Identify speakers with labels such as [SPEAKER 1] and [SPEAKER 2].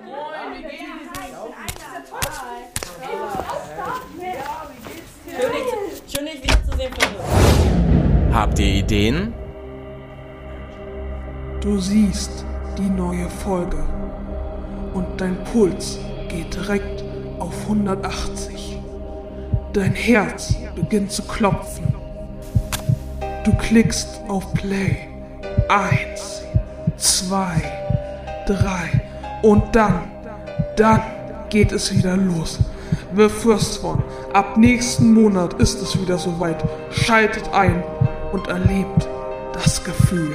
[SPEAKER 1] Moin, wie geht's?
[SPEAKER 2] Dich, schön, dich wiederzusehen, Freunde.
[SPEAKER 3] Habt ihr Ideen?
[SPEAKER 4] Du siehst die neue Folge und dein Puls geht direkt auf 180. Dein Herz beginnt zu klopfen. Du klickst auf Play. Eins, zwei, drei und dann, dann geht es wieder los. The First One. Ab nächsten Monat ist es wieder soweit. Schaltet ein und erlebt das Gefühl.